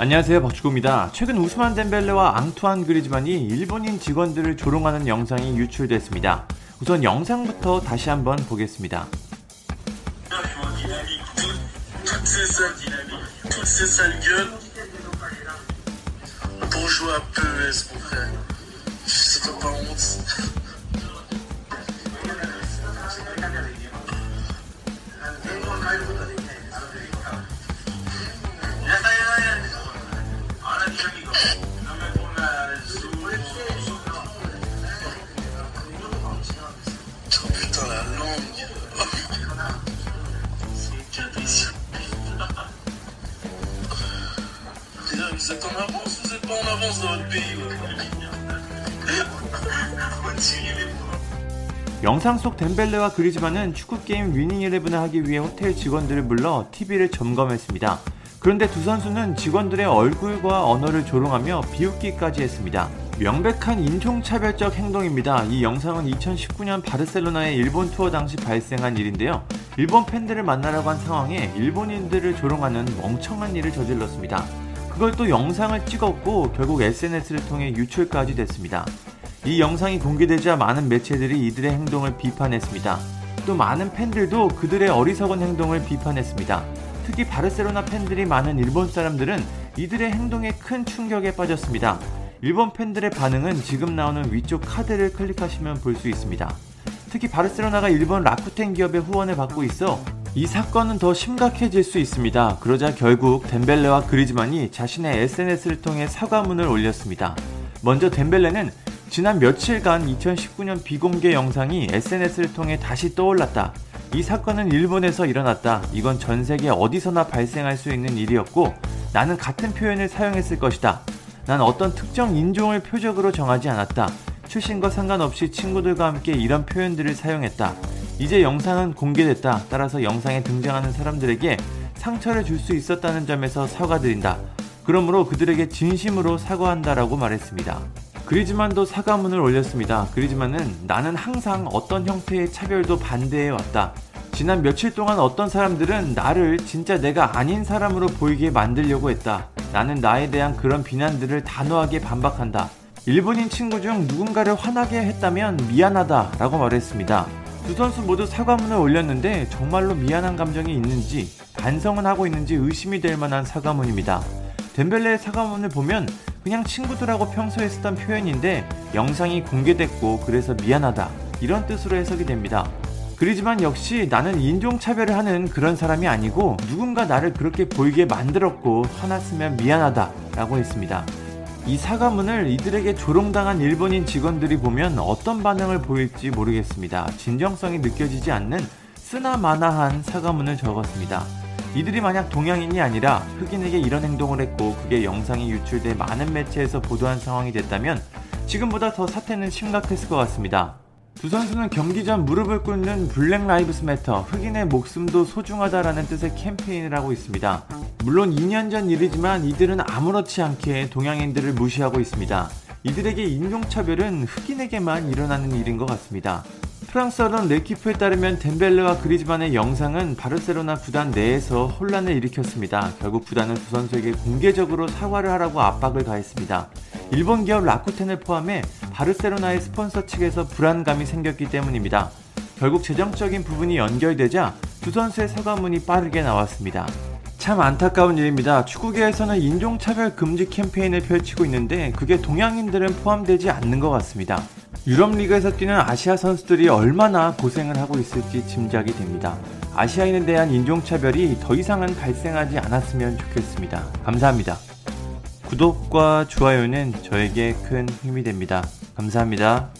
안녕하세요 박주구입니다. 최근 우스만 덴벨레와 앙투안 그리즈만이 일본인 직원들을 조롱하는 영상이 유출됐습니다. 우선 영상부터 다시 한번 보겠습니다. En avance dans votre pays, ouais. 영상 속 덴벨레와 그리즈만은 축구 게임 위닝 11을 하기 위해 호텔 직원들을 불러 TV를 점검했습니다. 그런데 두 선수는 직원들의 얼굴과 언어를 조롱하며 비웃기까지 했습니다. 명백한 인종차별적 행동입니다. 이 영상은 2019년 바르셀로나의 일본 투어 당시 발생한 일인데요. 일본 팬들을 만나려고 한 상황에 일본인들을 조롱하는 멍청한 일을 저질렀습니다. 그걸 또 영상을 찍었고 결국 SNS를 통해 유출까지 됐습니다. 이 영상이 공개되자 많은 매체들이 이들의 행동을 비판했습니다. 또 많은 팬들도 그들의 어리석은 행동을 비판했습니다. 특히 바르셀로나 팬들이 많은 일본 사람들은 이들의 행동에 큰 충격에 빠졌습니다. 일본 팬들의 반응은 지금 나오는 위쪽 카드를 클릭하시면 볼 수 있습니다. 특히 바르셀로나가 일본 라쿠텐 기업의 후원을 받고 있어 이 사건은 더 심각해질 수 있습니다. 그러자 결국 덴벨레와 그리즈만이 자신의 SNS를 통해 사과문을 올렸습니다. 먼저 덴벨레는 지난 며칠간 2019년 비공개 영상이 SNS를 통해 다시 떠올랐다. 이 사건은 일본에서 일어났다. 이건 전 세계 어디서나 발생할 수 있는 일이었고 나는 같은 표현을 사용했을 것이다. 난 어떤 특정 인종을 표적으로 정하지 않았다. 출신과 상관없이 친구들과 함께 이런 표현들을 사용했다. 이제 영상은 공개됐다. 따라서 영상에 등장하는 사람들에게 상처를 줄 수 있었다는 점에서 사과드린다. 그러므로 그들에게 진심으로 사과한다라고 말했습니다. 그리즈만도 사과문을 올렸습니다. 그리즈만은 나는 항상 어떤 형태의 차별도 반대해 왔다. 지난 며칠 동안 어떤 사람들은 나를 진짜 내가 아닌 사람으로 보이게 만들려고 했다. 나는 나에 대한 그런 비난들을 단호하게 반박한다. 일본인 친구 중 누군가를 화나게 했다면 미안하다 라고 말했습니다. 두 선수 모두 사과문을 올렸는데 정말로 미안한 감정이 있는지 반성은 하고 있는지 의심이 될 만한 사과문입니다. 덴벨레의 사과문을 보면 그냥 친구들하고 평소에 쓰던 표현인데 영상이 공개됐고 그래서 미안하다 이런 뜻으로 해석이 됩니다. 그리지만 역시 나는 인종차별을 하는 그런 사람이 아니고 누군가 나를 그렇게 보이게 만들었고 화났으면 미안하다 라고 했습니다. 이 사과문을 이들에게 조롱당한 일본인 직원들이 보면 어떤 반응을 보일지 모르겠습니다. 진정성이 느껴지지 않는 쓰나마나한 사과문을 적었습니다. 이들이 만약 동양인이 아니라 흑인에게 이런 행동을 했고 그게 영상이 유출돼 많은 매체에서 보도한 상황이 됐다면 지금보다 더 사태는 심각했을 것 같습니다. 두 선수는 경기 전 무릎을 꿇는 Black Lives Matter 흑인의 목숨도 소중하다라는 뜻의 캠페인을 하고 있습니다. 물론 2년 전 일이지만 이들은 아무렇지 않게 동양인들을 무시하고 있습니다. 이들에게 인종차별은 흑인에게만 일어나는 일인 것 같습니다. 프랑스 언론 레키프에 따르면 덴벨레와 그리즈만의 영상은 바르셀로나 구단 내에서 혼란을 일으켰습니다. 결국 구단은 두 선수에게 공개적으로 사과를 하라고 압박을 가했습니다. 일본 기업 라쿠텐을 포함해 바르셀로나의 스폰서 측에서 불안감이 생겼기 때문입니다. 결국 재정적인 부분이 연결되자 두 선수의 사과문이 빠르게 나왔습니다. 참 안타까운 일입니다. 축구계에서는 인종차별 금지 캠페인을 펼치고 있는데 그게 동양인들은 포함되지 않는 것 같습니다. 유럽 리그에서 뛰는 아시아 선수들이 얼마나 고생을 하고 있을지 짐작이 됩니다. 아시아인에 대한 인종차별이 더 이상은 발생하지 않았으면 좋겠습니다. 감사합니다. 구독과 좋아요는 저에게 큰 힘이 됩니다. 감사합니다.